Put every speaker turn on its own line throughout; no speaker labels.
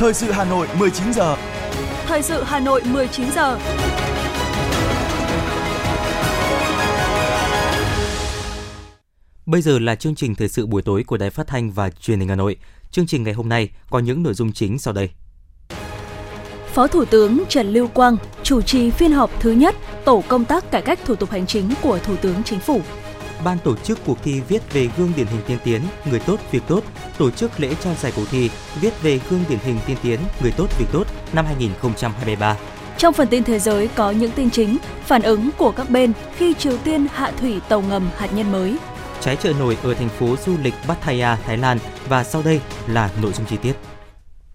Thời sự Hà Nội 19 giờ.
Thời sự Hà Nội 19 giờ.
Bây giờ là chương trình thời sự buổi tối của Đài Phát thanh và Truyền hình Hà Nội. Chương trình ngày hôm nay có những nội dung chính sau đây.
Phó Thủ tướng Trần Lưu Quang chủ trì phiên họp thứ nhất tổ công tác cải cách thủ tục hành chính của Thủ tướng Chính phủ.
Ban tổ chức cuộc thi viết về gương điển hình tiên tiến, người tốt việc tốt, tổ chức lễ trao giải cuộc thi viết về gương điển hình tiên tiến, người tốt việc tốt năm 2023.
Trong phần tin thế giới có những tin chính, phản ứng của các bên khi Triều Tiên hạ thủy tàu ngầm hạt nhân mới.
Trái chợ nổi ở thành phố du lịch Pattaya, Thái Lan và sau đây là nội dung chi tiết.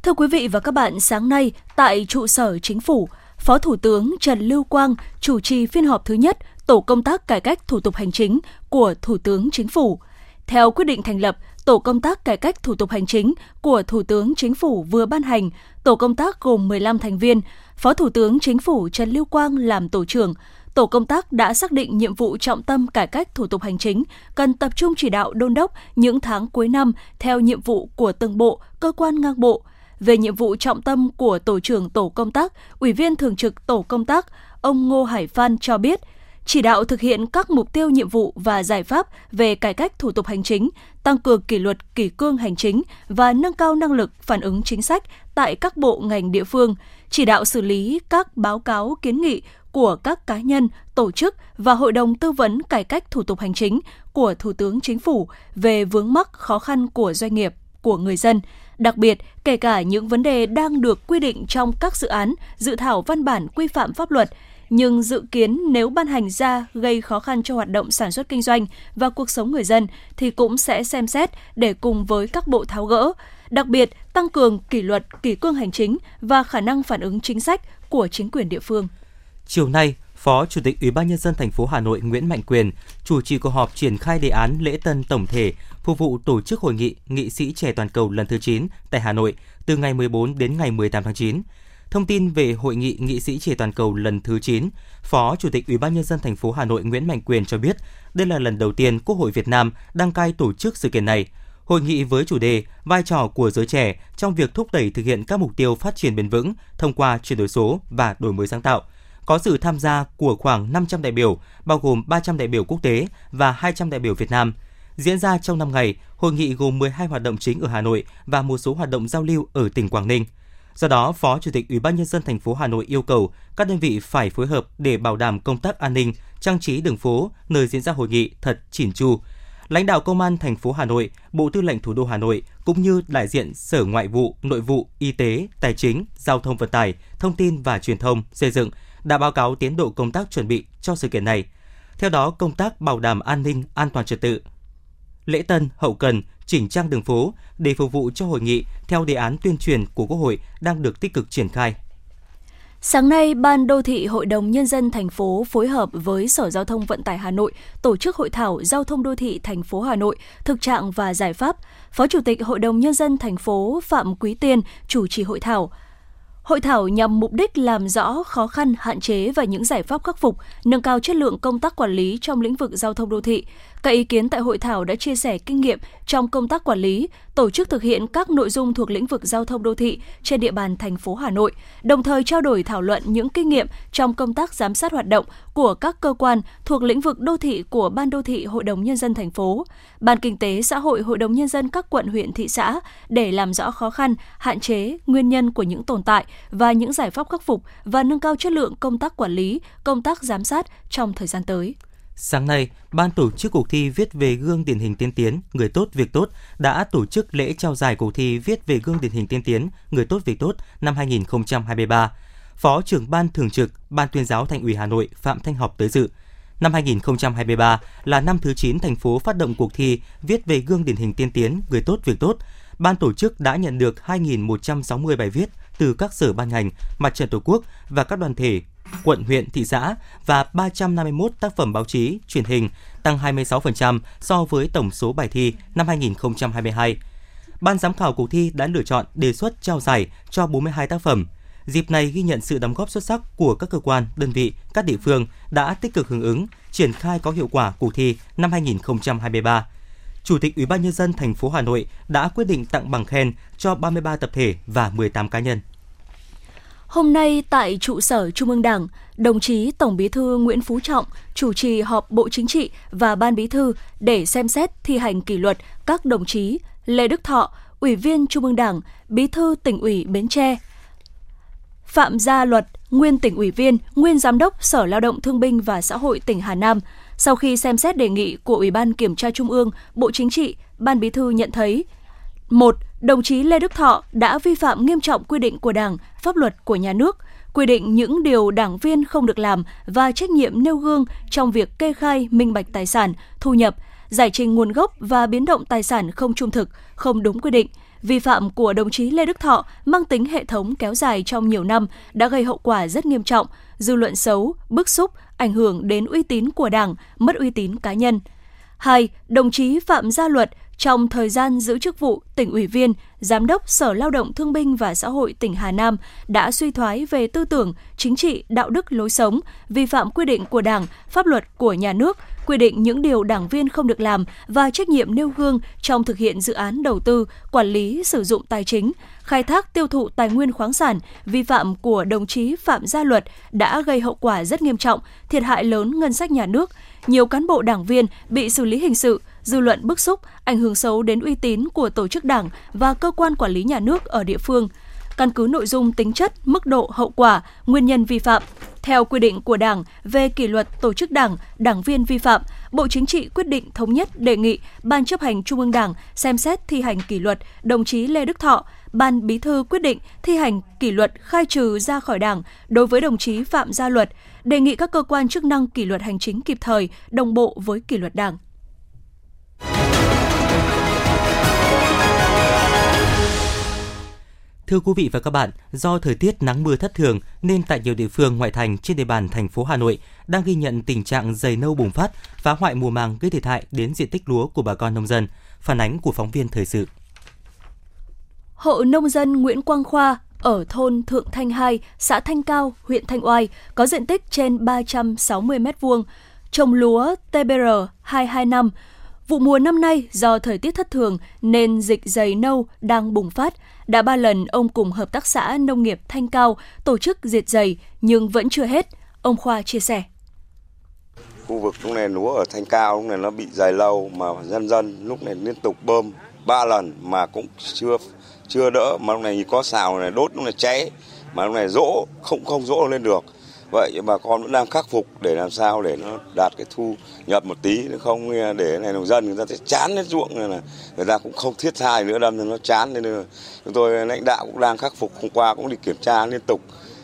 Thưa quý vị và các bạn, sáng nay tại trụ sở chính phủ, Phó Thủ tướng Trần Lưu Quang chủ trì phiên họp thứ nhất Tổ công tác cải cách thủ tục hành chính của Thủ tướng Chính phủ. Theo quyết định thành lập, Tổ công tác cải cách thủ tục hành chính của Thủ tướng Chính phủ vừa ban hành, tổ công tác gồm 15 thành viên, Phó Thủ tướng Chính phủ Trần Lưu Quang làm tổ trưởng. Tổ công tác đã xác định nhiệm vụ trọng tâm cải cách thủ tục hành chính, cần tập trung chỉ đạo đôn đốc những tháng cuối năm theo nhiệm vụ của từng bộ, cơ quan ngang bộ. Về nhiệm vụ trọng tâm của tổ trưởng tổ công tác, Ủy viên thường trực tổ công tác, ông Ngô Hải Phan cho biết – chỉ đạo thực hiện các mục tiêu nhiệm vụ và giải pháp về cải cách thủ tục hành chính, tăng cường kỷ luật kỷ cương hành chính và nâng cao năng lực phản ứng chính sách tại các bộ ngành địa phương, chỉ đạo xử lý các báo cáo kiến nghị của các cá nhân, tổ chức và Hội đồng tư vấn cải cách thủ tục hành chính của Thủ tướng Chính phủ về vướng mắc khó khăn của doanh nghiệp, của người dân, đặc biệt kể cả những vấn đề đang được quy định trong các dự án, dự thảo văn bản quy phạm pháp luật nhưng dự kiến nếu ban hành ra gây khó khăn cho hoạt động sản xuất kinh doanh và cuộc sống người dân thì cũng sẽ xem xét để cùng với các bộ tháo gỡ, đặc biệt tăng cường kỷ luật, kỷ cương hành chính và khả năng phản ứng chính sách của chính quyền địa phương.
Chiều nay, Phó Chủ tịch Ủy ban nhân dân thành phố Hà Nội Nguyễn Mạnh Quyền chủ trì cuộc họp triển khai đề án lễ tân tổng thể phục vụ tổ chức hội nghị nghị sĩ trẻ toàn cầu lần thứ 9 tại Hà Nội từ ngày 14 đến ngày 18 tháng 9. Thông tin về hội nghị nghị sĩ trẻ toàn cầu lần thứ 9, Phó Chủ tịch Ủy ban nhân dân thành phố Hà Nội Nguyễn Mạnh Quyền cho biết, đây là lần đầu tiên Quốc hội Việt Nam đăng cai tổ chức sự kiện này. Hội nghị với chủ đề vai trò của giới trẻ trong việc thúc đẩy thực hiện các mục tiêu phát triển bền vững thông qua chuyển đổi số và đổi mới sáng tạo có sự tham gia của khoảng 500 đại biểu, bao gồm 300 đại biểu quốc tế và 200 đại biểu Việt Nam. Diễn ra trong 5 ngày, hội nghị gồm 12 hoạt động chính ở Hà Nội và một số hoạt động giao lưu ở tỉnh Quảng Ninh. Do đó, Phó Chủ tịch Ủy ban nhân dân thành phố Hà Nội yêu cầu các đơn vị phải phối hợp để bảo đảm công tác an ninh, trang trí đường phố nơi diễn ra hội nghị thật chỉn chu. Lãnh đạo Công an thành phố Hà Nội, Bộ Tư lệnh Thủ đô Hà Nội cũng như đại diện Sở Ngoại vụ, Nội vụ, Y tế, Tài chính, Giao thông vận tải, Thông tin và Truyền thông, Xây dựng đã báo cáo tiến độ công tác chuẩn bị cho sự kiện này. Theo đó, công tác bảo đảm an ninh, an toàn trật tự, lễ tân, hậu cần, chỉnh trang đường phố để phục vụ cho hội nghị theo đề án tuyên truyền của Quốc hội đang được tích cực triển khai.
Sáng nay, Ban Đô thị Hội đồng Nhân dân thành phố phối hợp với Sở Giao thông Vận tải Hà Nội tổ chức hội thảo Giao thông đô thị thành phố Hà Nội, thực trạng và giải pháp. Phó Chủ tịch Hội đồng Nhân dân thành phố Phạm Quý Tiên chủ trì hội thảo. Hội thảo nhằm mục đích làm rõ khó khăn, hạn chế và những giải pháp khắc phục, nâng cao chất lượng công tác quản lý trong lĩnh vực giao thông đô thị, các ý kiến tại hội thảo đã chia sẻ kinh nghiệm trong công tác quản lý, tổ chức thực hiện các nội dung thuộc lĩnh vực giao thông đô thị trên địa bàn thành phố Hà Nội, đồng thời trao đổi thảo luận những kinh nghiệm trong công tác giám sát hoạt động của các cơ quan thuộc lĩnh vực đô thị của Ban đô thị Hội đồng nhân dân thành phố, Ban kinh tế xã hội Hội đồng nhân dân các quận huyện thị xã để làm rõ khó khăn, hạn chế, nguyên nhân của những tồn tại và những giải pháp khắc phục và nâng cao chất lượng công tác quản lý, công tác giám sát trong thời gian tới.
Sáng nay, Ban tổ chức cuộc thi viết về gương điển hình tiên tiến, người tốt việc tốt đã tổ chức lễ trao giải cuộc thi viết về gương điển hình tiên tiến, người tốt việc tốt năm 2023. Phó trưởng Ban Thường trực Ban tuyên giáo Thành ủy Hà Nội Phạm Thanh Học tới dự. Năm 2023 là năm thứ 9 thành phố phát động cuộc thi viết về gương điển hình tiên tiến, người tốt việc tốt. Ban tổ chức đã nhận được 2.160 bài viết từ các sở ban ngành, mặt trận tổ quốc và các đoàn thể quận, huyện, thị xã và 351 tác phẩm báo chí, truyền hình, tăng 26% so với tổng số bài thi năm 2022. Ban giám khảo cuộc thi đã lựa chọn đề xuất trao giải cho 42 tác phẩm. Dịp này ghi nhận sự đóng góp xuất sắc của các cơ quan, đơn vị, các địa phương đã tích cực hưởng ứng, triển khai có hiệu quả cuộc thi năm 2023. Chủ tịch Ủy ban nhân dân thành phố Hà Nội đã quyết định tặng bằng khen cho 33 tập thể và 18 cá nhân.
Hôm nay tại trụ sở Trung ương Đảng, đồng chí Tổng Bí thư Nguyễn Phú Trọng chủ trì họp Bộ Chính trị và Ban Bí thư để xem xét thi hành kỷ luật các đồng chí Lê Đức Thọ, Ủy viên Trung ương Đảng, Bí thư tỉnh ủy Bến Tre, Phạm Gia Luật, nguyên tỉnh ủy viên, nguyên giám đốc Sở Lao động Thương binh và Xã hội tỉnh Hà Nam. Sau khi xem xét đề nghị của Ủy ban Kiểm tra Trung ương, Bộ Chính trị, Ban Bí thư nhận thấy một Đồng chí Lê Đức Thọ đã vi phạm nghiêm trọng quy định của Đảng, pháp luật của nhà nước, quy định những điều đảng viên không được làm và trách nhiệm nêu gương trong việc kê khai minh bạch tài sản, thu nhập, giải trình nguồn gốc và biến động tài sản không trung thực, không đúng quy định – Vi phạm của đồng chí Lê Đức Thọ mang tính hệ thống kéo dài trong nhiều năm đã gây hậu quả rất nghiêm trọng, dư luận xấu, bức xúc, ảnh hưởng đến uy tín của Đảng, mất uy tín cá nhân. 2. Đồng chí Phạm Gia Luật trong thời gian giữ chức vụ tỉnh ủy viên, giám đốc Sở Lao động Thương binh và Xã hội tỉnh Hà Nam đã suy thoái về tư tưởng, chính trị, đạo đức lối sống, vi phạm quy định của Đảng, pháp luật của nhà nước, quy định những điều đảng viên không được làm và trách nhiệm nêu gương trong thực hiện dự án đầu tư, quản lý sử dụng tài chính, khai thác tiêu thụ tài nguyên khoáng sản, vi phạm của đồng chí Phạm Gia Luật đã gây hậu quả rất nghiêm trọng, thiệt hại lớn ngân sách nhà nước. Nhiều cán bộ đảng viên bị xử lý hình sự, dư luận bức xúc, ảnh hưởng xấu đến uy tín của tổ chức đảng và cơ quan quản lý nhà nước ở địa phương. Căn cứ nội dung tính chất, mức độ, hậu quả, nguyên nhân vi phạm, theo quy định của Đảng về kỷ luật tổ chức Đảng, đảng viên vi phạm, Bộ Chính trị quyết định thống nhất đề nghị Ban chấp hành Trung ương Đảng xem xét thi hành kỷ luật đồng chí Lê Đức Thọ, Ban Bí thư quyết định thi hành kỷ luật khai trừ ra khỏi Đảng đối với đồng chí Phạm Gia Luật, đề nghị các cơ quan chức năng kỷ luật hành chính kịp thời, đồng bộ với kỷ luật Đảng.
Thưa quý vị và các bạn, do thời tiết nắng mưa thất thường nên tại nhiều địa phương ngoại thành trên địa bàn thành phố Hà Nội đang ghi nhận tình trạng dày nâu bùng phát, phá hoại mùa màng gây thiệt hại đến diện tích lúa của bà con nông dân. Phản ánh của phóng viên thời sự.
Hộ nông dân Nguyễn Quang Khoa ở thôn Thượng Thanh 2, xã Thanh Cao, huyện Thanh Oai có diện tích trên 360 m2, trồng lúa TBR 225. Vụ mùa năm nay do thời tiết thất thường nên dịch dày nâu đang bùng phát. Đã ba lần ông cùng Hợp tác xã Nông nghiệp Thanh Cao tổ chức diệt dày, nhưng vẫn chưa hết. Ông Khoa chia sẻ.
Khu vực lúc này lúa ở Thanh Cao lúc này nó bị dày lâu mà dân dân lúc này liên tục bơm ba lần mà cũng chưa chưa đỡ mà lúc này có xào này đốt, lúc này cháy mà lúc này rỗ, không không rỗ lên được vậy bà con vẫn đang khắc phục để làm sao để nó đạt cái thu nhập một tí. Không để này nông dân người ta sẽ chán hết ruộng này là người ta cũng không thiết tha nữa, đâm nó chán. Nên chúng tôi, lãnh đạo cũng đang khắc phục, hôm qua cũng đi kiểm tra liên tục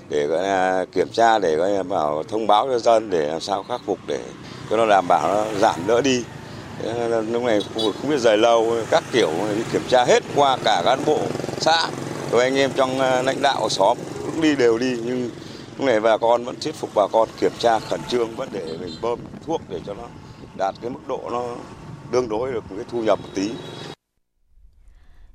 để gọi là kiểm tra để gọi là bảo thông báo cho dân để làm sao khắc phục để cho nó đảm bảo nó giảm đỡ đi. Lúc này khu vực không biết dài lâu các kiểu đi kiểm tra hết qua cả cán bộ xã. Rồi anh em trong ờ, lãnh đạo xóm cũng đi đều đi, nhưng này bà con vẫn thuyết phục bà con kiểm tra khẩn trương vẫn để mình bơm thuốc để cho nó đạt cái mức độ nó đương đối được cái thu nhập một tí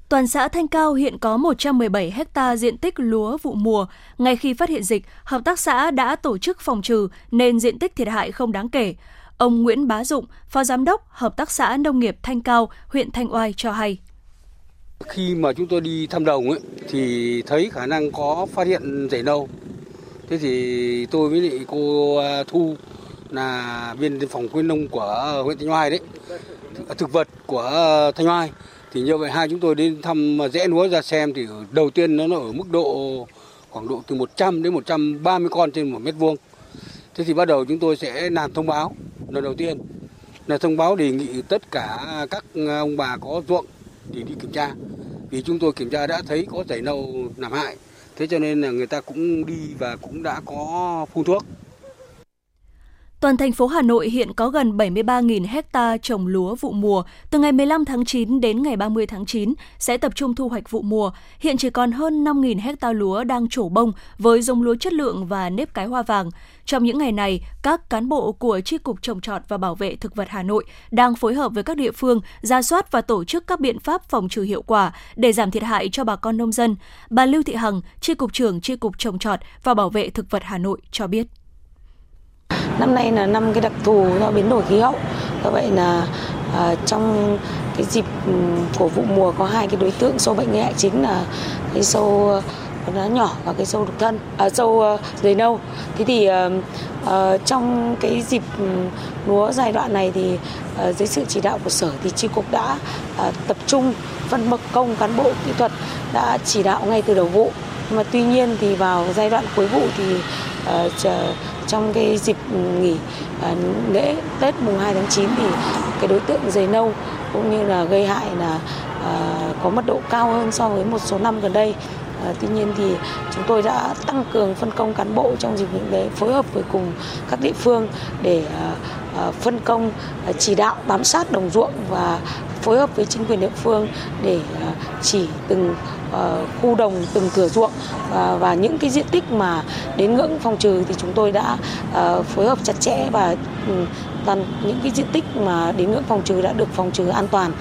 Toàn xã Thanh Cao hiện có 117 hecta diện tích lúa vụ mùa. Ngay khi phát hiện dịch, hợp tác xã đã tổ chức phòng trừ nên diện tích thiệt hại không đáng kể. Ông Nguyễn Bá Dụng, Phó Giám đốc Hợp tác xã Nông nghiệp Thanh Cao, huyện Thanh Oai cho hay.
Khi mà chúng tôi đi thăm đồng ấy, thì thấy khả năng có phát hiện rễ nâu. Thế thì tôi với lại cô à, Thu là viên phòng khuyến nông của huyện Thanh Oai đấy, à, thực vật của à, Thanh Oai. Thì như vậy hai chúng tôi đến thăm rẽ lúa ra xem thì đầu tiên nó ở mức độ khoảng độ từ 100 đến 130 con trên một mét vuông. Thế thì bắt đầu chúng tôi sẽ làm thông báo lần đầu tiên là thông báo đề nghị tất cả các ông bà có ruộng thì đi kiểm tra vì chúng tôi kiểm tra đã thấy có chảy nâu làm hại thế cho nên là người ta cũng đi và cũng đã có phun thuốc.
Toàn thành phố Hà Nội hiện có gần 73.000 hecta trồng lúa vụ mùa. Từ ngày 15 tháng 9 đến ngày 30 tháng 9 sẽ tập trung thu hoạch vụ mùa. Hiện chỉ còn hơn 5.000 hecta lúa đang trổ bông với giống lúa chất lượng và nếp cái hoa vàng. Trong những ngày này, các cán bộ của Tri Cục Trồng trọt và Bảo vệ Thực vật Hà Nội đang phối hợp với các địa phương ra soát và tổ chức các biện pháp phòng trừ hiệu quả để giảm thiệt hại cho bà con nông dân. Bà Lưu Thị Hằng, Tri Cục trưởng Tri Cục Trồng trọt và Bảo vệ Thực vật Hà Nội cho biết.
Năm nay là năm cái đặc thù do biến đổi khí hậu. Do vậy là à, trong cái dịp ừ, của vụ mùa có hai cái đối tượng sâu bệnh gây hại chính là cái sâu à, lá nhỏ và cái sâu đục thân, à, sâu uh, dày nâu. Thế thì à, à, trong cái dịp ừ, lúa giai đoạn này thì à, dưới sự chỉ đạo của sở thì tri cục đã à, tập trung phân bậc công cán bộ kỹ thuật đã chỉ đạo ngay từ đầu vụ. Mà tuy nhiên thì vào giai đoạn cuối vụ thì uh, trong cái dịp nghỉ uh, lễ Tết mùng 2 tháng 9 thì cái đối tượng dày nâu cũng như là gây hại là uh, có mật độ cao hơn so với một số năm gần đây. Uh, tuy nhiên thì chúng tôi đã tăng cường phân công cán bộ trong dịp nghỉ lễ phối hợp với cùng các địa phương để uh, uh, phân công uh, chỉ đạo bám sát đồng ruộng và phối hợp với chính quyền địa phương để chỉ từng Ờ, khu đồng từng thửa ruộng và, và những cái diện tích mà đến ngưỡng phòng trừ thì chúng tôi đã ờ, phối hợp chặt chẽ và ừ, toàn những cái diện tích mà đến ngưỡng phòng trừ đã được phòng trừ an toàn.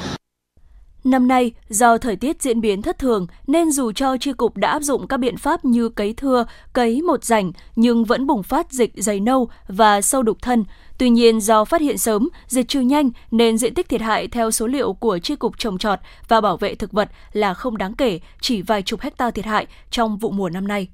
Năm nay, do thời tiết diễn biến thất thường nên dù cho tri cục đã áp dụng các biện pháp như cấy thưa, cấy một rảnh nhưng vẫn bùng phát dịch dày nâu và sâu đục thân. Tuy nhiên do phát hiện sớm, diệt trừ nhanh nên diện tích thiệt hại theo số liệu của tri cục trồng trọt và bảo vệ thực vật là không đáng kể, chỉ vài chục hecta thiệt hại trong vụ mùa năm nay.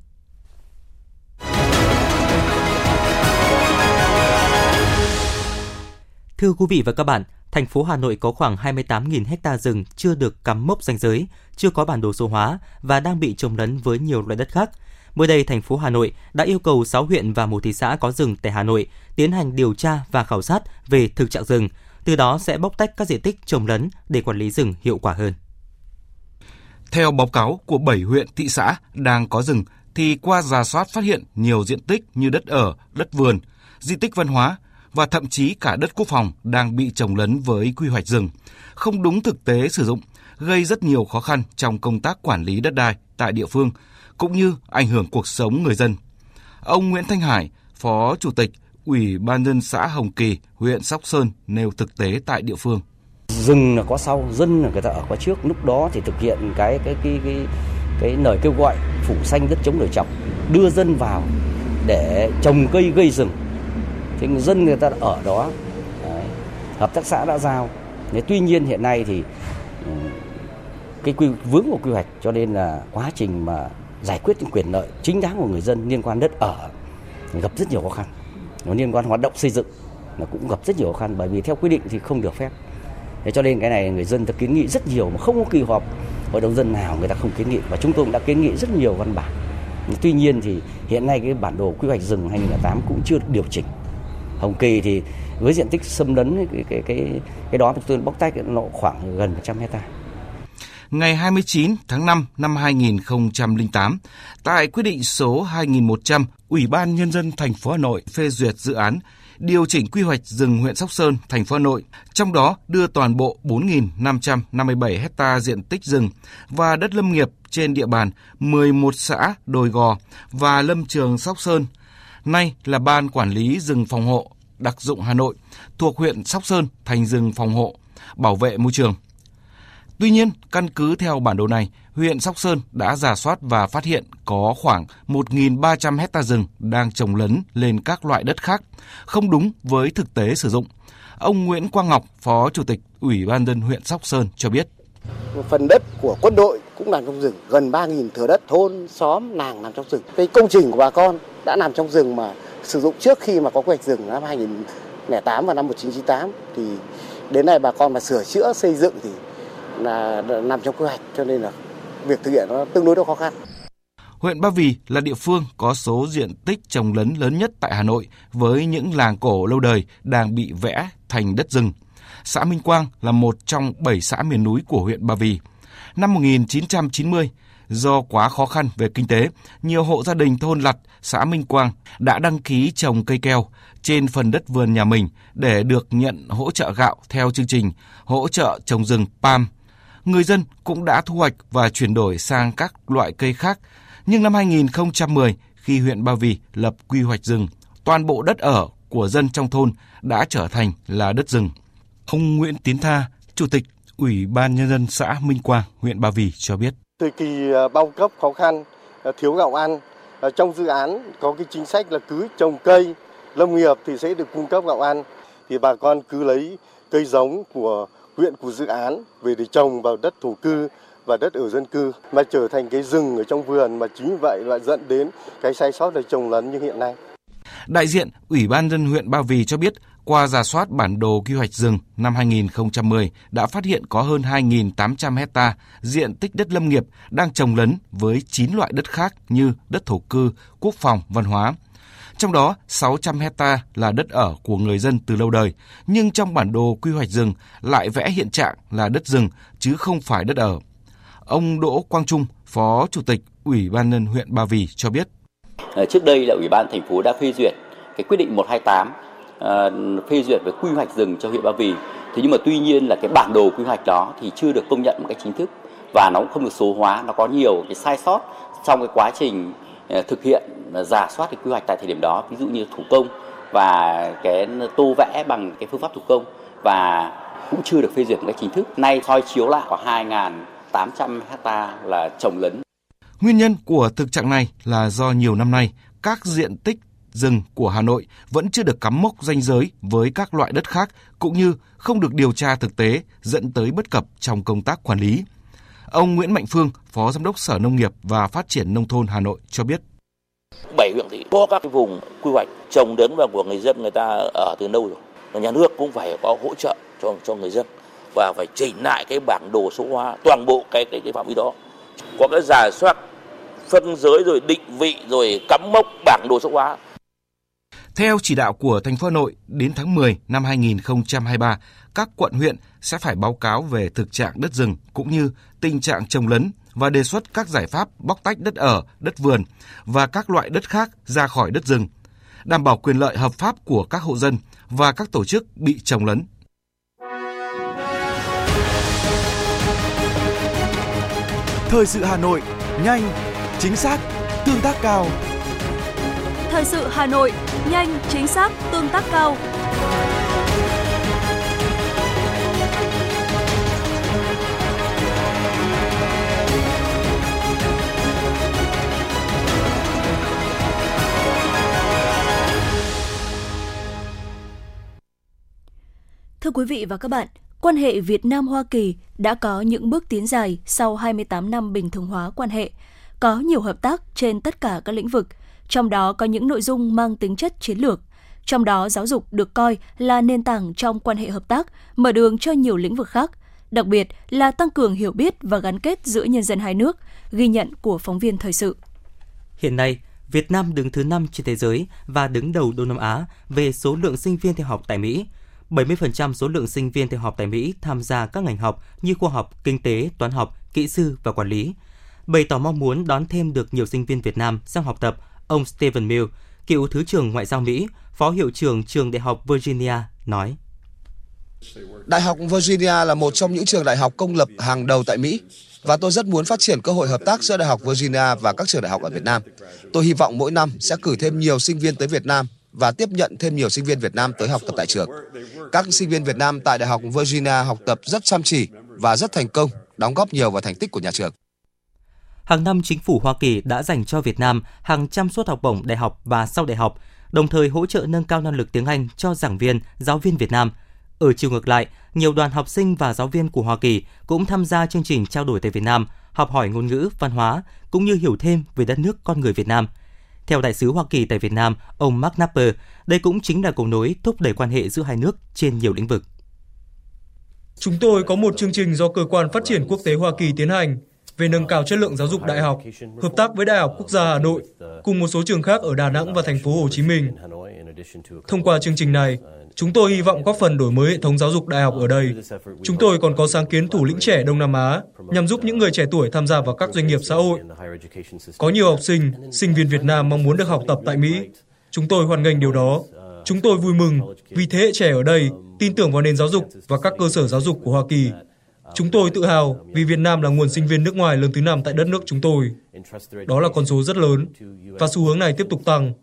Thưa quý vị và các bạn, thành phố Hà Nội có khoảng 28.000 hecta rừng chưa được cắm mốc danh giới, chưa có bản đồ số hóa và đang bị trồng lấn với nhiều loại đất khác. Mới đây, thành phố Hà Nội đã yêu cầu 6 huyện và một thị xã có rừng tại Hà Nội tiến hành điều tra và khảo sát về thực trạng rừng, từ đó sẽ bóc tách các diện tích trồng lấn để quản lý rừng hiệu quả hơn.
Theo báo cáo của 7 huyện thị xã đang có rừng thì qua giả soát phát hiện nhiều diện tích như đất ở, đất vườn, di tích văn hóa, và thậm chí cả đất quốc phòng đang bị trồng lấn với quy hoạch rừng, không đúng thực tế sử dụng, gây rất nhiều khó khăn trong công tác quản lý đất đai tại địa phương, cũng như ảnh hưởng cuộc sống người dân. Ông Nguyễn Thanh Hải, Phó Chủ tịch Ủy ban dân xã Hồng Kỳ, huyện Sóc Sơn nêu thực tế tại địa phương.
Rừng là có sau, dân là người ta ở có trước. Lúc đó thì thực hiện cái cái cái cái cái lời kêu gọi phủ xanh đất chống đời trọc, đưa dân vào để trồng cây gây rừng thế người dân người ta ở đó. Đấy. hợp tác xã đã giao. Thế tuy nhiên hiện nay thì ừ, cái quy, vướng của quy hoạch cho nên là quá trình mà giải quyết những quyền lợi chính đáng của người dân liên quan đất ở gặp rất nhiều khó khăn. Nó liên quan hoạt động xây dựng là cũng gặp rất nhiều khó khăn bởi vì theo quy định thì không được phép. Thế cho nên cái này người dân ta kiến nghị rất nhiều mà không có kỳ họp, hội đồng dân nào người ta không kiến nghị. Và chúng tôi cũng đã kiến nghị rất nhiều văn bản. Tuy nhiên thì hiện nay cái bản đồ quy hoạch rừng 2008 cũng chưa được điều chỉnh. Hồng Kỳ thì với diện tích xâm lấn cái cái cái cái đó chúng tôi bóc tách nó khoảng gần 100 hecta.
Ngày 29 tháng 5 năm 2008, tại quyết định số 2100, Ủy ban nhân dân thành phố Hà Nội phê duyệt dự án điều chỉnh quy hoạch rừng huyện Sóc Sơn, thành phố Hà Nội, trong đó đưa toàn bộ 4.557 hecta diện tích rừng và đất lâm nghiệp trên địa bàn 11 xã Đồi Gò và Lâm Trường Sóc Sơn – nay là Ban Quản lý rừng phòng hộ đặc dụng Hà Nội thuộc huyện Sóc Sơn thành rừng phòng hộ, bảo vệ môi trường. Tuy nhiên, căn cứ theo bản đồ này, huyện Sóc Sơn đã giả soát và phát hiện có khoảng 1.300 hecta rừng đang trồng lấn lên các loại đất khác, không đúng với thực tế sử dụng. Ông Nguyễn Quang Ngọc, Phó Chủ tịch Ủy ban dân huyện Sóc Sơn cho biết.
Một phần đất của quân đội cũng nằm trong rừng, gần 3.000 thửa đất thôn, xóm, làng nằm trong rừng. Cái công trình của bà con đã nằm trong rừng mà sử dụng trước khi mà có quy hoạch rừng năm 2008 và năm 1998 thì đến nay bà con mà sửa chữa xây dựng thì là nằm trong quy hoạch cho nên là việc thực hiện nó tương đối là khó khăn.
Huyện Ba Vì là địa phương có số diện tích trồng lấn lớn nhất tại Hà Nội với những làng cổ lâu đời đang bị vẽ thành đất rừng. Xã Minh Quang là một trong 7 xã miền núi của huyện Ba Vì. Năm 1990, do quá khó khăn về kinh tế, nhiều hộ gia đình thôn Lặt, xã Minh Quang đã đăng ký trồng cây keo trên phần đất vườn nhà mình để được nhận hỗ trợ gạo theo chương trình hỗ trợ trồng rừng PAM. Người dân cũng đã thu hoạch và chuyển đổi sang các loại cây khác. Nhưng năm 2010, khi huyện Ba Vì lập quy hoạch rừng, toàn bộ đất ở của dân trong thôn đã trở thành là đất rừng. Ông Nguyễn Tiến Tha, Chủ tịch Ủy ban Nhân dân xã Minh Quang, huyện Ba Vì cho biết.
Thời kỳ à, bao cấp khó khăn, à, thiếu gạo ăn, à, trong dự án có cái chính sách là cứ trồng cây
lâm nghiệp thì sẽ được cung cấp gạo ăn. Thì bà con cứ lấy cây giống của huyện của dự án về để trồng vào đất thổ cư và đất ở dân cư mà trở thành cái rừng ở trong vườn. Mà chính vậy lại dẫn đến cái sai sót là trồng lấn như hiện nay.
Đại diện Ủy ban dân huyện Ba Vì cho biết qua giả soát bản đồ quy hoạch rừng năm 2010 đã phát hiện có hơn 2.800 hecta diện tích đất lâm nghiệp đang trồng lấn với 9 loại đất khác như đất thổ cư, quốc phòng, văn hóa. Trong đó, 600 hecta là đất ở của người dân từ lâu đời, nhưng trong bản đồ quy hoạch rừng lại vẽ hiện trạng là đất rừng chứ không phải đất ở. Ông Đỗ Quang Trung, Phó Chủ tịch Ủy ban nhân huyện Ba Vì cho biết.
Ờ, trước đây là Ủy ban thành phố đã phê duyệt cái quyết định 128 Ờ, phê duyệt về quy hoạch rừng cho huyện Ba Vì. Thế nhưng mà tuy nhiên là cái bản đồ quy hoạch đó thì chưa được công nhận một cách chính thức và nó cũng không được số hóa, nó có nhiều cái sai sót trong cái quá trình ờ, thực hiện giả soát cái quy hoạch tại thời điểm đó, ví dụ như thủ công và cái tô vẽ bằng cái phương pháp thủ công và cũng chưa được phê duyệt một cách chính thức. Nay soi chiếu lại khoảng 2.800 hecta là trồng lấn.
Nguyên nhân của thực trạng này là do nhiều năm nay các diện tích rừng của Hà Nội vẫn chưa được cắm mốc danh giới với các loại đất khác cũng như không được điều tra thực tế dẫn tới bất cập trong công tác quản lý. Ông Nguyễn Mạnh Phương, Phó Giám đốc Sở Nông nghiệp và Phát triển Nông thôn Hà Nội cho biết.
Bảy huyện thì có các vùng quy hoạch trồng đến và của người dân người ta ở từ lâu rồi. Nhà nước cũng phải có hỗ trợ cho cho người dân và phải chỉnh lại cái bản đồ số hóa toàn bộ cái cái, cái phạm vi đó. Có cái giả soát phân giới rồi định vị rồi cắm mốc bảng đồ số hóa.
Theo chỉ đạo của thành phố Hà Nội, đến tháng 10 năm 2023, các quận huyện sẽ phải báo cáo về thực trạng đất rừng cũng như tình trạng trồng lấn và đề xuất các giải pháp bóc tách đất ở, đất vườn và các loại đất khác ra khỏi đất rừng, đảm bảo quyền lợi hợp pháp của các hộ dân và các tổ chức bị trồng lấn.
Thời sự Hà Nội, nhanh, chính xác, tương tác cao.
Thời sự Hà Nội, nhanh, chính xác, tương tác cao. Thưa quý vị và các bạn, quan hệ Việt Nam Hoa Kỳ đã có những bước tiến dài sau 28 năm bình thường hóa quan hệ, có nhiều hợp tác trên tất cả các lĩnh vực, trong đó có những nội dung mang tính chất chiến lược. Trong đó giáo dục được coi là nền tảng trong quan hệ hợp tác, mở đường cho nhiều lĩnh vực khác, đặc biệt là tăng cường hiểu biết và gắn kết giữa nhân dân hai nước, ghi nhận của phóng viên thời sự.
Hiện nay, Việt Nam đứng thứ 5 trên thế giới và đứng đầu Đông Nam Á về số lượng sinh viên theo học tại Mỹ. 70% số lượng sinh viên theo học tại Mỹ tham gia các ngành học như khoa học, kinh tế, toán học, kỹ sư và quản lý. Bày tỏ mong muốn đón thêm được nhiều sinh viên Việt Nam sang học tập, ông Stephen Mill, cựu Thứ trưởng Ngoại giao Mỹ, Phó Hiệu trưởng Trường Đại học Virginia, nói.
Đại học Virginia là một trong những trường đại học công lập hàng đầu tại Mỹ và tôi rất muốn phát triển cơ hội hợp tác giữa Đại học Virginia và các trường đại học ở Việt Nam. Tôi hy vọng mỗi năm sẽ cử thêm nhiều sinh viên tới Việt Nam và tiếp nhận thêm nhiều sinh viên Việt Nam tới học tập tại trường. Các sinh viên Việt Nam tại Đại học Virginia học tập rất chăm chỉ và rất thành công, đóng góp nhiều vào thành tích của nhà trường.
Hàng năm, chính phủ Hoa Kỳ đã dành cho Việt Nam hàng trăm suất học bổng đại học và sau đại học, đồng thời hỗ trợ nâng cao năng lực tiếng Anh cho giảng viên, giáo viên Việt Nam. Ở chiều ngược lại, nhiều đoàn học sinh và giáo viên của Hoa Kỳ cũng tham gia chương trình trao đổi tại Việt Nam, học hỏi ngôn ngữ, văn hóa, cũng như hiểu thêm về đất nước con người Việt Nam. Theo đại sứ Hoa Kỳ tại Việt Nam, ông Mark Napper, đây cũng chính là cầu nối thúc đẩy quan hệ giữa hai nước trên nhiều lĩnh vực.
Chúng tôi có một chương trình do Cơ quan Phát triển Quốc tế Hoa Kỳ tiến hành về nâng cao chất lượng giáo dục đại học, hợp tác với Đại học Quốc gia Hà Nội cùng một số trường khác ở Đà Nẵng và thành phố Hồ Chí Minh. Thông qua chương trình này, chúng tôi hy vọng góp phần đổi mới hệ thống giáo dục đại học ở đây. Chúng tôi còn có sáng kiến thủ lĩnh trẻ Đông Nam Á nhằm giúp những người trẻ tuổi tham gia vào các doanh nghiệp xã hội. Có nhiều học sinh, sinh viên Việt Nam mong muốn được học tập tại Mỹ. Chúng tôi hoan nghênh điều đó. Chúng tôi vui mừng vì thế hệ trẻ ở đây tin tưởng vào nền giáo dục và các cơ sở giáo dục của Hoa Kỳ Chúng tôi tự hào vì Việt Nam là nguồn sinh viên nước ngoài lớn thứ năm tại đất nước chúng tôi. Đó là con số rất lớn và xu hướng này tiếp tục tăng.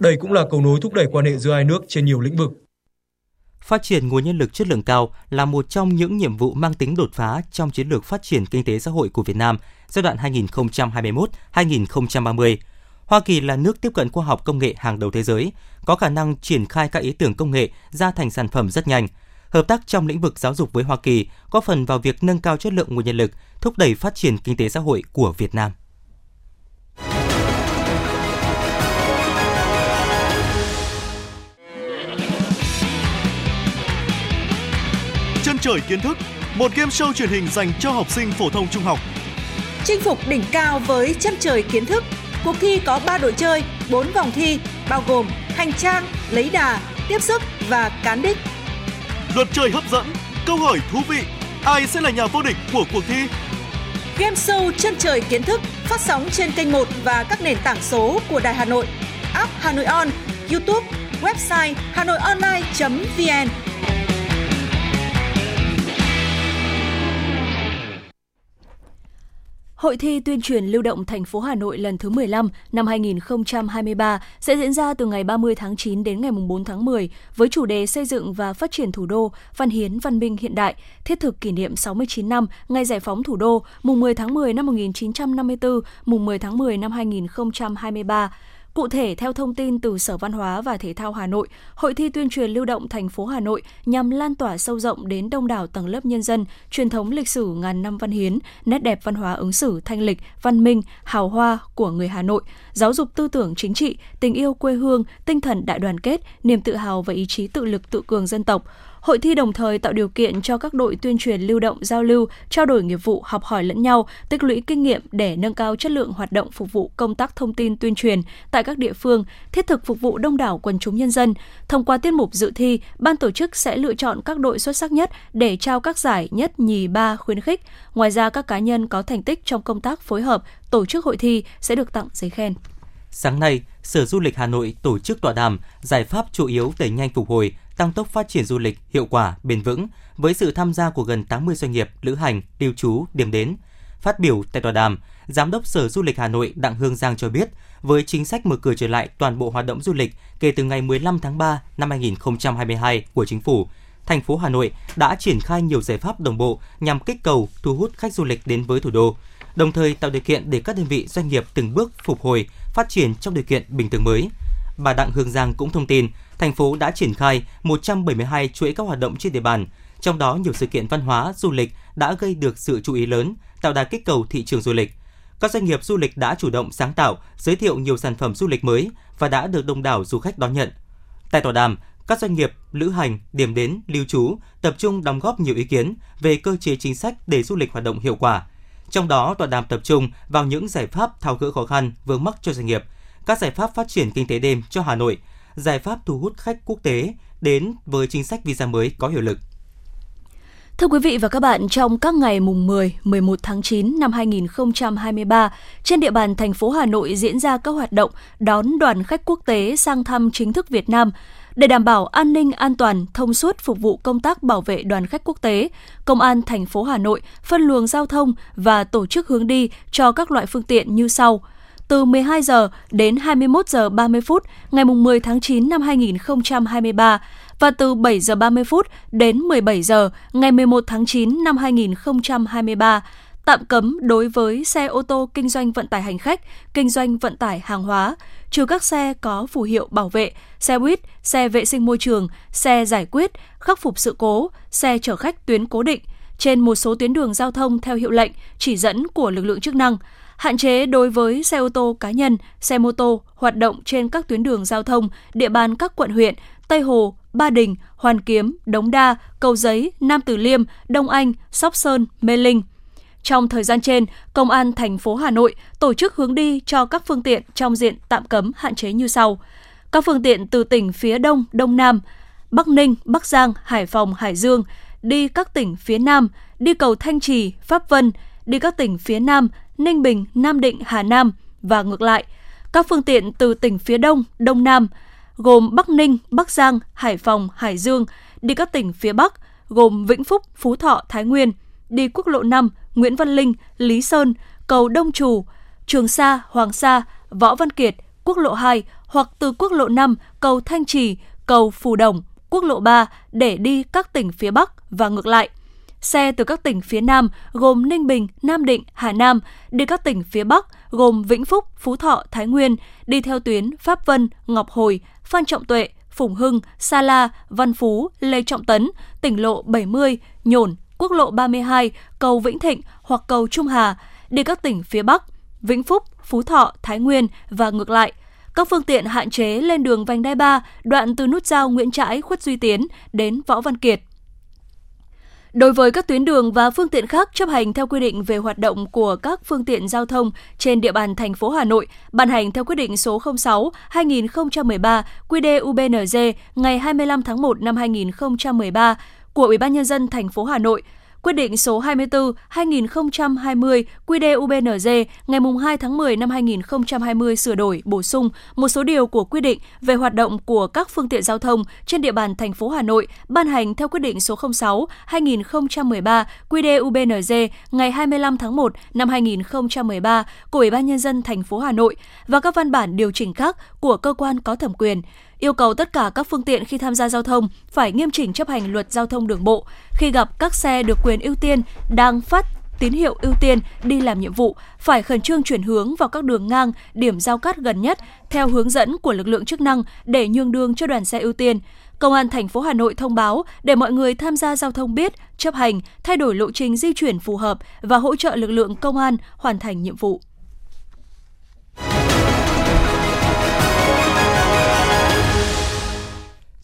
Đây cũng là cầu nối thúc đẩy quan hệ giữa hai nước trên nhiều lĩnh vực.
Phát triển nguồn nhân lực chất lượng cao là một trong những nhiệm vụ mang tính đột phá trong chiến lược phát triển kinh tế xã hội của Việt Nam giai đoạn 2021-2030. Hoa Kỳ là nước tiếp cận khoa học công nghệ hàng đầu thế giới, có khả năng triển khai các ý tưởng công nghệ ra thành sản phẩm rất nhanh. Hợp tác trong lĩnh vực giáo dục với Hoa Kỳ góp phần vào việc nâng cao chất lượng nguồn nhân lực, thúc đẩy phát triển kinh tế xã hội của Việt Nam.
Chân trời kiến thức, một game show truyền hình dành cho học sinh phổ thông trung học.
Chinh phục đỉnh cao với chân trời kiến thức. Cuộc thi có 3 đội chơi, 4 vòng thi, bao gồm hành trang, lấy đà, tiếp sức và cán đích.
Luật chơi hấp dẫn, câu hỏi thú vị, ai sẽ là nhà vô địch của cuộc thi?
Game show chân trời kiến thức phát sóng trên kênh 1 và các nền tảng số của Đài Hà Nội, app Hà Nội On, YouTube, website hanoionline.vn.
Hội thi tuyên truyền lưu động thành phố Hà Nội lần thứ 15 năm 2023 sẽ diễn ra từ ngày 30 tháng 9 đến ngày 4 tháng 10 với chủ đề xây dựng và phát triển thủ đô, văn hiến, văn minh hiện đại, thiết thực kỷ niệm 69 năm ngày giải phóng thủ đô, mùng 10 tháng 10 năm 1954, mùng 10 tháng 10 năm 2023. Cụ thể, theo thông tin từ Sở Văn hóa và Thể thao Hà Nội, Hội thi tuyên truyền lưu động thành phố Hà Nội nhằm lan tỏa sâu rộng đến đông đảo tầng lớp nhân dân truyền thống lịch sử ngàn năm văn hiến, nét đẹp văn hóa ứng xử thanh lịch, văn minh, hào hoa của người Hà Nội, giáo dục tư tưởng chính trị, tình yêu quê hương, tinh thần đại đoàn kết, niềm tự hào và ý chí tự lực tự cường dân tộc. Hội thi đồng thời tạo điều kiện cho các đội tuyên truyền lưu động giao lưu, trao đổi nghiệp vụ, học hỏi lẫn nhau, tích lũy kinh nghiệm để nâng cao chất lượng hoạt động phục vụ công tác thông tin tuyên truyền tại các địa phương, thiết thực phục vụ đông đảo quần chúng nhân dân. Thông qua tiết mục dự thi, ban tổ chức sẽ lựa chọn các đội xuất sắc nhất để trao các giải nhất, nhì, ba khuyến khích. Ngoài ra, các cá nhân có thành tích trong công tác phối hợp, tổ chức hội thi sẽ được tặng giấy khen.
Sáng nay, Sở Du lịch Hà Nội tổ chức tọa đàm giải pháp chủ yếu đẩy nhanh phục hồi, tăng tốc phát triển du lịch hiệu quả, bền vững với sự tham gia của gần 80 doanh nghiệp lữ hành, lưu trú, điểm đến. Phát biểu tại tọa đàm, Giám đốc Sở Du lịch Hà Nội Đặng Hương Giang cho biết, với chính sách mở cửa trở lại toàn bộ hoạt động du lịch kể từ ngày 15 tháng 3 năm 2022 của chính phủ, thành phố Hà Nội đã triển khai nhiều giải pháp đồng bộ nhằm kích cầu thu hút khách du lịch đến với thủ đô, đồng thời tạo điều kiện để các đơn vị doanh nghiệp từng bước phục hồi, phát triển trong điều kiện bình thường mới. Bà Đặng Hương Giang cũng thông tin, thành phố đã triển khai 172 chuỗi các hoạt động trên địa bàn, trong đó nhiều sự kiện văn hóa, du lịch đã gây được sự chú ý lớn, tạo đà kích cầu thị trường du lịch. Các doanh nghiệp du lịch đã chủ động sáng tạo, giới thiệu nhiều sản phẩm du lịch mới và đã được đông đảo du khách đón nhận. Tại tọa đàm, các doanh nghiệp, lữ hành, điểm đến, lưu trú tập trung đóng góp nhiều ý kiến về cơ chế chính sách để du lịch hoạt động hiệu quả. Trong đó, tọa đàm tập trung vào những giải pháp tháo gỡ khó khăn vướng mắc cho doanh nghiệp, các giải pháp phát triển kinh tế đêm cho Hà Nội, giải pháp thu hút khách quốc tế đến với chính sách visa mới có hiệu lực.
Thưa quý vị và các bạn, trong các ngày mùng 10, 11 tháng 9 năm 2023, trên địa bàn thành phố Hà Nội diễn ra các hoạt động đón đoàn khách quốc tế sang thăm chính thức Việt Nam. Để đảm bảo an ninh an toàn, thông suốt phục vụ công tác bảo vệ đoàn khách quốc tế, Công an thành phố Hà Nội phân luồng giao thông và tổ chức hướng đi cho các loại phương tiện như sau – từ 12 giờ đến 21 giờ 30 phút ngày 10 tháng 9 năm 2023 và từ 7 giờ 30 phút đến 17 giờ ngày 11 tháng 9 năm 2023 tạm cấm đối với xe ô tô kinh doanh vận tải hành khách, kinh doanh vận tải hàng hóa, trừ các xe có phù hiệu bảo vệ, xe buýt, xe vệ sinh môi trường, xe giải quyết, khắc phục sự cố, xe chở khách tuyến cố định trên một số tuyến đường giao thông theo hiệu lệnh, chỉ dẫn của lực lượng chức năng hạn chế đối với xe ô tô cá nhân, xe mô tô hoạt động trên các tuyến đường giao thông, địa bàn các quận huyện Tây Hồ, Ba Đình, Hoàn Kiếm, Đống Đa, Cầu Giấy, Nam Từ Liêm, Đông Anh, Sóc Sơn, Mê Linh. Trong thời gian trên, Công an thành phố Hà Nội tổ chức hướng đi cho các phương tiện trong diện tạm cấm hạn chế như sau. Các phương tiện từ tỉnh phía Đông, Đông Nam, Bắc Ninh, Bắc Giang, Hải Phòng, Hải Dương đi các tỉnh phía Nam, đi cầu Thanh Trì, Pháp Vân, đi các tỉnh phía Nam, Ninh Bình, Nam Định, Hà Nam và ngược lại. Các phương tiện từ tỉnh phía Đông, Đông Nam gồm Bắc Ninh, Bắc Giang, Hải Phòng, Hải Dương đi các tỉnh phía Bắc gồm Vĩnh Phúc, Phú Thọ, Thái Nguyên, đi quốc lộ 5, Nguyễn Văn Linh, Lý Sơn, cầu Đông Trù, Trường Sa, Hoàng Sa, Võ Văn Kiệt, quốc lộ 2 hoặc từ quốc lộ 5, cầu Thanh Trì, cầu Phù Đồng, quốc lộ 3 để đi các tỉnh phía Bắc và ngược lại. xe từ các tỉnh phía Nam gồm Ninh Bình, Nam Định, Hà Nam đi các tỉnh phía Bắc gồm Vĩnh Phúc, Phú Thọ, Thái Nguyên đi theo tuyến Pháp Vân, Ngọc Hồi, Phan Trọng Tuệ, Phùng Hưng, Sa La, Văn Phú, Lê Trọng Tấn, tỉnh lộ 70, Nhổn, quốc lộ 32, cầu Vĩnh Thịnh hoặc cầu Trung Hà đi các tỉnh phía Bắc, Vĩnh Phúc, Phú Thọ, Thái Nguyên và ngược lại. Các phương tiện hạn chế lên đường vành đai 3, đoạn từ nút giao Nguyễn Trãi, Khuất Duy Tiến đến Võ Văn Kiệt. Đối với các tuyến đường và phương tiện khác chấp hành theo quy định về hoạt động của các phương tiện giao thông trên địa bàn thành phố Hà Nội, ban hành theo quyết định số 06/2013 QĐ-UBND ngày 25 tháng 1 năm 2013 của Ủy ban nhân dân thành phố Hà Nội quyết định số 24 2020 QĐ-UBND ngày 2 tháng 10 năm 2020 sửa đổi, bổ sung một số điều của quy định về hoạt động của các phương tiện giao thông trên địa bàn thành phố Hà Nội ban hành theo quyết định số 06 2013 QĐ-UBND ngày 25 tháng 1 năm 2013 của Ủy ban nhân dân thành phố Hà Nội và các văn bản điều chỉnh khác của cơ quan có thẩm quyền yêu cầu tất cả các phương tiện khi tham gia giao thông phải nghiêm chỉnh chấp hành luật giao thông đường bộ. Khi gặp các xe được quyền ưu tiên đang phát tín hiệu ưu tiên đi làm nhiệm vụ phải khẩn trương chuyển hướng vào các đường ngang, điểm giao cắt gần nhất theo hướng dẫn của lực lượng chức năng để nhường đường cho đoàn xe ưu tiên. Công an thành phố Hà Nội thông báo để mọi người tham gia giao thông biết, chấp hành, thay đổi lộ trình di chuyển phù hợp và hỗ trợ lực lượng công an hoàn thành nhiệm vụ.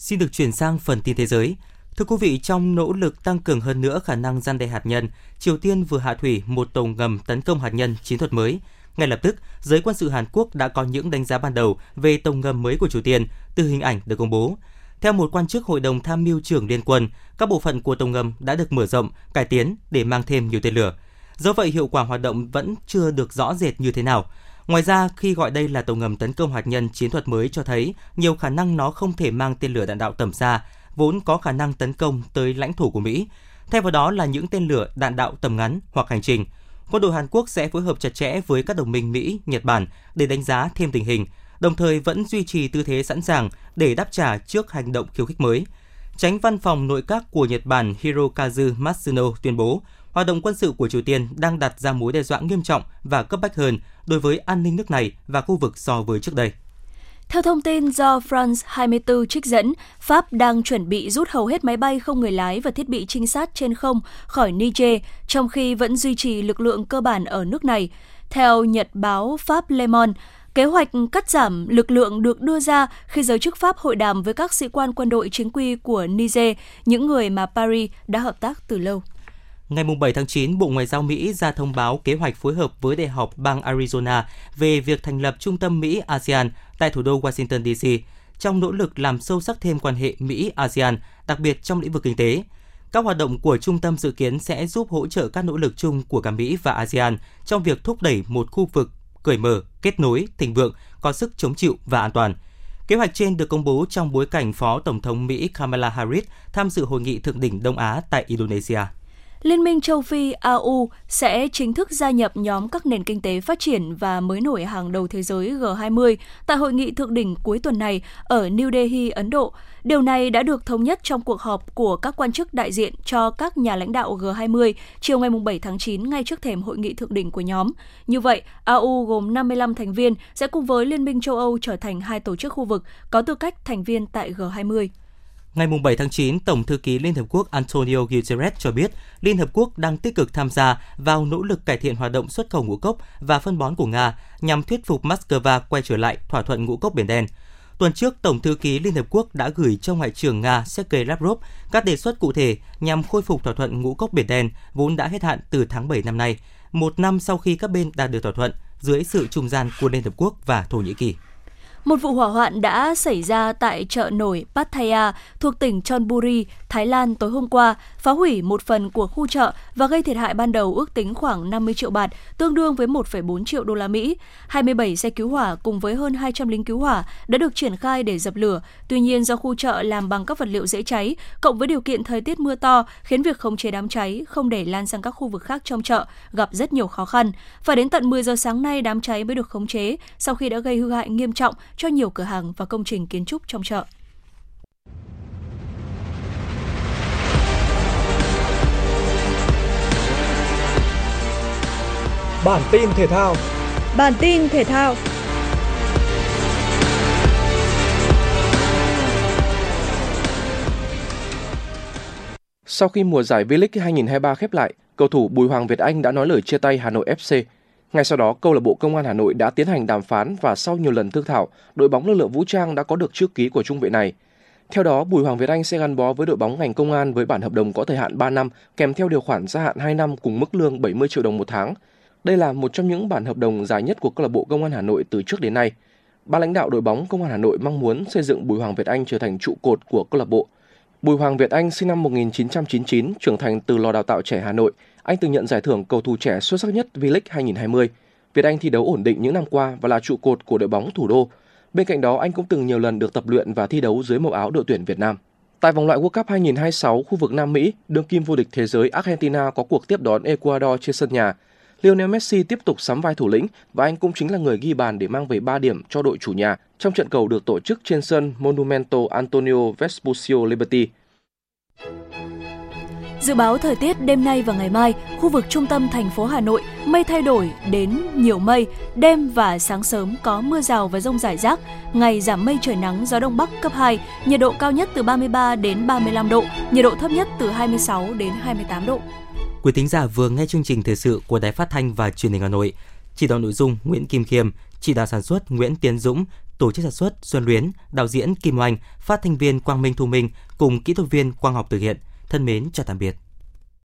Xin được chuyển sang phần tin thế giới. Thưa quý vị, trong nỗ lực tăng cường hơn nữa khả năng gian đe hạt nhân, Triều Tiên vừa hạ thủy một tàu ngầm tấn công hạt nhân chiến thuật mới. Ngay lập tức, giới quân sự Hàn Quốc đã có những đánh giá ban đầu về tàu ngầm mới của Triều Tiên từ hình ảnh được công bố. Theo một quan chức Hội đồng Tham mưu trưởng Liên quân, các bộ phận của tàu ngầm đã được mở rộng, cải tiến để mang thêm nhiều tên lửa. Do vậy, hiệu quả hoạt động vẫn chưa được rõ rệt như thế nào. Ngoài ra, khi gọi đây là tàu ngầm tấn công hạt nhân chiến thuật mới cho thấy nhiều khả năng nó không thể mang tên lửa đạn đạo tầm xa, vốn có khả năng tấn công tới lãnh thổ của Mỹ. Thay vào đó là những tên lửa đạn đạo tầm ngắn hoặc hành trình. Quân đội Hàn Quốc sẽ phối hợp chặt chẽ với các đồng minh Mỹ, Nhật Bản để đánh giá thêm tình hình, đồng thời vẫn duy trì tư thế sẵn sàng để đáp trả trước hành động khiêu khích mới. Tránh văn phòng nội các của Nhật Bản Hirokazu Matsuno tuyên bố hoạt động quân sự của Triều Tiên đang đặt ra mối đe dọa nghiêm trọng và cấp bách hơn đối với an ninh nước này và khu vực so với trước đây.
Theo thông tin do France 24 trích dẫn, Pháp đang chuẩn bị rút hầu hết máy bay không người lái và thiết bị trinh sát trên không khỏi Niger, trong khi vẫn duy trì lực lượng cơ bản ở nước này. Theo nhật báo Pháp Le Monde, Kế hoạch cắt giảm lực lượng được đưa ra khi giới chức Pháp hội đàm với các sĩ quan quân đội chính quy của Niger, những người mà Paris đã hợp tác từ lâu.
Ngày 7 tháng 9, Bộ Ngoại giao Mỹ ra thông báo kế hoạch phối hợp với Đại học bang Arizona về việc thành lập Trung tâm Mỹ-ASEAN tại thủ đô Washington, D.C. trong nỗ lực làm sâu sắc thêm quan hệ Mỹ-ASEAN, đặc biệt trong lĩnh vực kinh tế. Các hoạt động của trung tâm dự kiến sẽ giúp hỗ trợ các nỗ lực chung của cả Mỹ và ASEAN trong việc thúc đẩy một khu vực cởi mở, kết nối, thịnh vượng, có sức chống chịu và an toàn. Kế hoạch trên được công bố trong bối cảnh Phó Tổng thống Mỹ Kamala Harris tham dự hội nghị thượng đỉnh Đông Á tại Indonesia.
Liên minh châu Phi AU sẽ chính thức gia nhập nhóm các nền kinh tế phát triển và mới nổi hàng đầu thế giới G20 tại hội nghị thượng đỉnh cuối tuần này ở New Delhi, Ấn Độ. Điều này đã được thống nhất trong cuộc họp của các quan chức đại diện cho các nhà lãnh đạo G20 chiều ngày 7 tháng 9 ngay trước thềm hội nghị thượng đỉnh của nhóm. Như vậy, AU gồm 55 thành viên sẽ cùng với Liên minh châu Âu trở thành hai tổ chức khu vực có tư cách thành viên tại G20.
Ngày 7 tháng 9, Tổng thư ký Liên Hợp Quốc Antonio Guterres cho biết Liên Hợp Quốc đang tích cực tham gia vào nỗ lực cải thiện hoạt động xuất khẩu ngũ cốc và phân bón của Nga nhằm thuyết phục Moscow quay trở lại thỏa thuận ngũ cốc Biển Đen. Tuần trước, Tổng thư ký Liên Hợp Quốc đã gửi cho Ngoại trưởng Nga Sergei Lavrov các đề xuất cụ thể nhằm khôi phục thỏa thuận ngũ cốc Biển Đen vốn đã hết hạn từ tháng 7 năm nay, một năm sau khi các bên đạt được thỏa thuận dưới sự trung gian của Liên Hợp Quốc và Thổ Nhĩ Kỳ.
Một vụ hỏa hoạn đã xảy ra tại chợ nổi Pattaya thuộc tỉnh Chonburi, Thái Lan tối hôm qua, phá hủy một phần của khu chợ và gây thiệt hại ban đầu ước tính khoảng 50 triệu bạt, tương đương với 1,4 triệu đô la Mỹ. 27 xe cứu hỏa cùng với hơn 200 lính cứu hỏa đã được triển khai để dập lửa. Tuy nhiên do khu chợ làm bằng các vật liệu dễ cháy, cộng với điều kiện thời tiết mưa to khiến việc khống chế đám cháy không để lan sang các khu vực khác trong chợ gặp rất nhiều khó khăn. Phải đến tận 10 giờ sáng nay đám cháy mới được khống chế sau khi đã gây hư hại nghiêm trọng cho nhiều cửa hàng và công trình kiến trúc trong chợ.
Bản tin thể thao.
Bản tin thể thao.
Sau khi mùa giải V-League 2023 khép lại, cầu thủ Bùi Hoàng Việt Anh đã nói lời chia tay Hà Nội FC ngay sau đó, câu lạc bộ Công an Hà Nội đã tiến hành đàm phán và sau nhiều lần thương thảo, đội bóng lực lượng vũ trang đã có được chữ ký của trung vệ này. Theo đó, Bùi Hoàng Việt Anh sẽ gắn bó với đội bóng ngành công an với bản hợp đồng có thời hạn 3 năm kèm theo điều khoản gia hạn 2 năm cùng mức lương 70 triệu đồng một tháng. Đây là một trong những bản hợp đồng dài nhất của câu lạc bộ Công an Hà Nội từ trước đến nay. Ban lãnh đạo đội bóng Công an Hà Nội mong muốn xây dựng Bùi Hoàng Việt Anh trở thành trụ cột của câu lạc bộ. Bùi Hoàng Việt Anh sinh năm 1999, trưởng thành từ lò đào tạo trẻ Hà Nội. Anh từng nhận giải thưởng cầu thủ trẻ xuất sắc nhất V-League 2020. Việt Anh thi đấu ổn định những năm qua và là trụ cột của đội bóng thủ đô. Bên cạnh đó, anh cũng từng nhiều lần được tập luyện và thi đấu dưới màu áo đội tuyển Việt Nam. Tại vòng loại World Cup 2026 khu vực Nam Mỹ, đương kim vô địch thế giới Argentina có cuộc tiếp đón Ecuador trên sân nhà. Lionel Messi tiếp tục sắm vai thủ lĩnh và anh cũng chính là người ghi bàn để mang về 3 điểm cho đội chủ nhà trong trận cầu được tổ chức trên sân Monumento Antonio Vespucio Liberty.
Dự báo thời tiết đêm nay và ngày mai, khu vực trung tâm thành phố Hà Nội mây thay đổi đến nhiều mây, đêm và sáng sớm có mưa rào và rông rải rác, ngày giảm mây trời nắng gió đông bắc cấp 2, nhiệt độ cao nhất từ 33 đến 35 độ, nhiệt độ thấp nhất từ 26 đến 28 độ.
Quý thính giả vừa nghe chương trình thời sự của Đài Phát thanh và Truyền hình Hà Nội. Chỉ đạo nội dung Nguyễn Kim Khiêm, chỉ đạo sản xuất Nguyễn Tiến Dũng, tổ chức sản xuất Xuân Luyến, đạo diễn Kim Oanh, phát thanh viên Quang Minh Thu Minh cùng kỹ thuật viên Quang Học thực hiện. Thân mến chào tạm biệt.